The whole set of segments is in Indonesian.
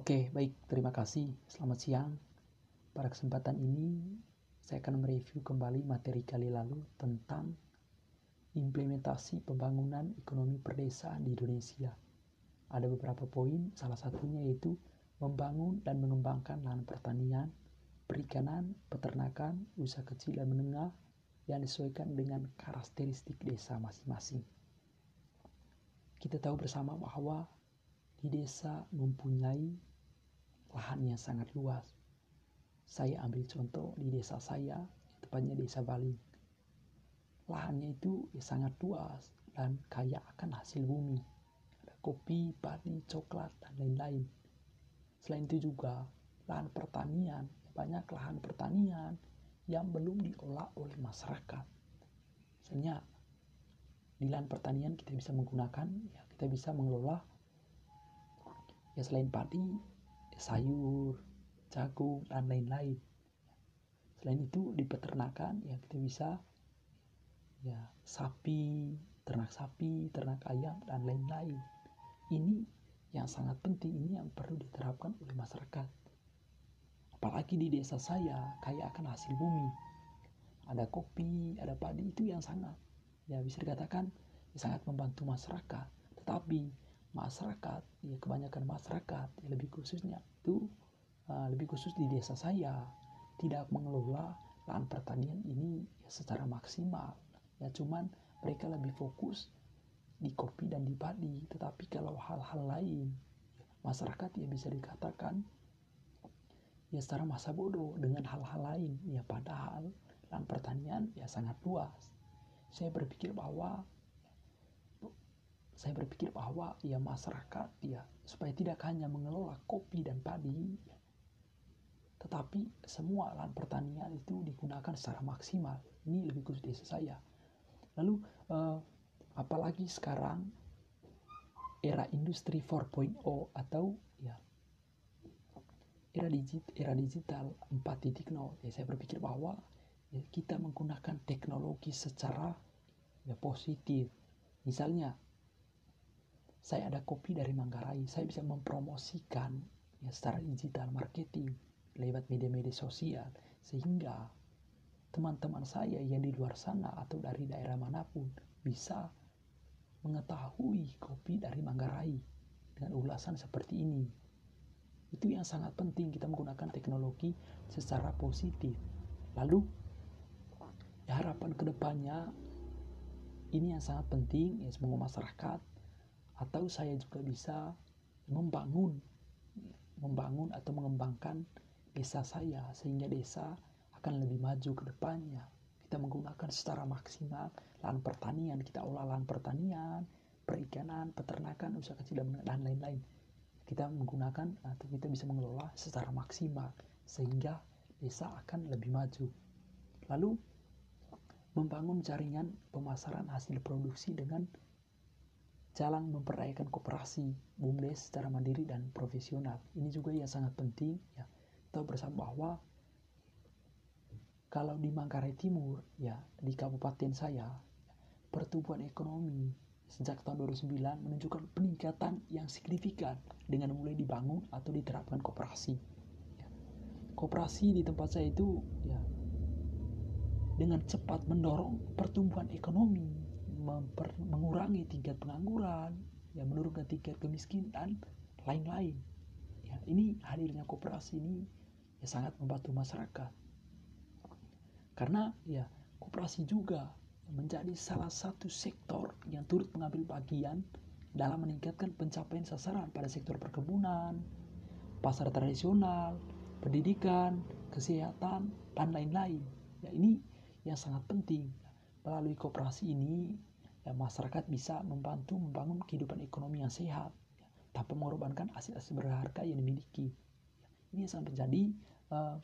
Oke, baik. Terima kasih. Selamat siang. Pada kesempatan ini, saya akan mereview kembali materi kali lalu tentang implementasi pembangunan ekonomi perdesaan di Indonesia. Ada beberapa poin, salah satunya yaitu membangun dan mengembangkan lahan pertanian, perikanan, peternakan, usaha kecil dan menengah yang disesuaikan dengan karakteristik desa masing-masing. Kita tahu bersama bahwa di desa mempunyai lahan yang sangat luas. Saya ambil contoh di desa saya, tepatnya desa Bali. Lahannya itu ya sangat luas dan kaya akan hasil bumi. Ada kopi, padi, coklat, dan lain-lain. Selain itu juga lahan pertanian, banyak lahan pertanian yang belum diolah oleh masyarakat. Misalnya di lahan pertanian kita bisa menggunakan, ya kita bisa mengelola ya selain padi sayur jagung dan lain-lain. Selain itu di peternakan ya kita bisa ya sapi ternak sapi ternak ayam dan lain-lain. Ini yang sangat penting ini yang perlu diterapkan oleh masyarakat. Apalagi di desa saya kaya akan hasil bumi. Ada kopi ada padi itu yang sangat ya bisa dikatakan ya, sangat membantu masyarakat. Tetapi masyarakat ya kebanyakan masyarakat ya lebih khususnya itu uh, lebih khusus di desa saya tidak mengelola lahan pertanian ini ya secara maksimal. Ya cuman mereka lebih fokus di kopi dan di padi. Tetapi kalau hal-hal lain ya, masyarakat ya bisa dikatakan ya secara masa bodoh dengan hal-hal lain. Ya padahal lahan pertanian ya sangat luas. Saya berpikir bahwa saya berpikir bahwa ya masyarakat ya supaya tidak hanya mengelola kopi dan padi tetapi semua lahan pertanian itu digunakan secara maksimal. Ini lebih khusus desa saya. Lalu eh, apalagi sekarang era industri 4.0 atau ya era digital era digital 4.0 ya saya berpikir bahwa ya, kita menggunakan teknologi secara ya positif. Misalnya saya ada kopi dari Manggarai, saya bisa mempromosikan ya secara digital marketing lewat media-media sosial sehingga teman-teman saya yang di luar sana atau dari daerah mana pun bisa mengetahui kopi dari Manggarai dengan ulasan seperti ini. Itu yang sangat penting kita menggunakan teknologi secara positif. Lalu ya harapan ke depannya ini yang sangat penting ya semoga masyarakat atau saya juga bisa membangun membangun atau mengembangkan desa saya sehingga desa akan lebih maju ke depannya. Kita menggunakan secara maksimal lahan pertanian kita olah lahan pertanian perikanan peternakan usaha kecil dan lain-lain. Kita menggunakan atau kita bisa mengelola secara maksimal sehingga desa akan lebih maju. Lalu membangun jaringan pemasaran hasil produksi dengan jalan memperdayakan kooperasi BUMDes secara mandiri dan profesional. Ini juga yang sangat penting ya. Tahu bersama bahwa kalau di Manggarai Timur ya di kabupaten saya pertumbuhan ekonomi sejak tahun 2009 menunjukkan peningkatan yang signifikan dengan mulai dibangun atau diterapkan kooperasi. Ya. Kooperasi di tempat saya itu ya dengan cepat mendorong pertumbuhan ekonomi memper, mengurangi tingkat pengangguran, ya menurunkan tingkat kemiskinan lain-lain. Ya, ini hadirnya koperasi ini ya sangat membantu masyarakat. Karena ya koperasi juga menjadi salah satu sektor yang turut mengambil bagian dalam meningkatkan pencapaian sasaran pada sektor perkebunan, pasar tradisional, pendidikan, kesehatan, dan lain-lain. Ya, ini yang sangat penting. Melalui kooperasi ini, ya, masyarakat bisa membantu membangun kehidupan ekonomi yang sehat ya, tanpa mengorbankan aset-aset berharga yang dimiliki. Ya, ini sampai jadi uh,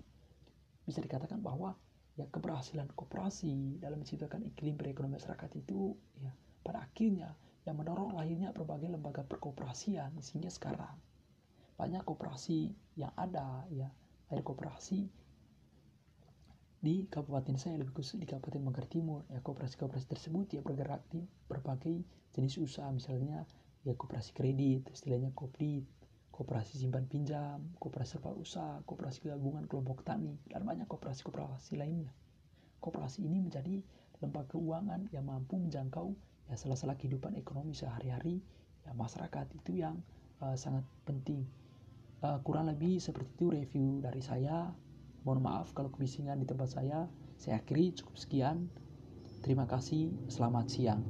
bisa dikatakan bahwa ya keberhasilan kooperasi dalam menciptakan iklim perekonomian masyarakat itu ya pada akhirnya yang mendorong lahirnya berbagai lembaga perkooperasian sehingga sekarang banyak kooperasi yang ada ya air kooperasi di kabupaten saya lebih khusus di Kabupaten Manggarai Timur ya kooperasi-kooperasi tersebut ya bergerak di berbagai jenis usaha misalnya ya kooperasi kredit istilahnya kopdit koperasi simpan pinjam, koperasi serba usaha, koperasi gabungan kelompok tani, dan banyak koperasi-koperasi lainnya. Koperasi ini menjadi lembaga keuangan yang mampu menjangkau ya salah-salah kehidupan ekonomi sehari-hari ya masyarakat itu yang uh, sangat penting. Uh, kurang lebih seperti itu review dari saya. Mohon maaf kalau kebisingan di tempat saya. Saya akhiri cukup sekian. Terima kasih. Selamat siang.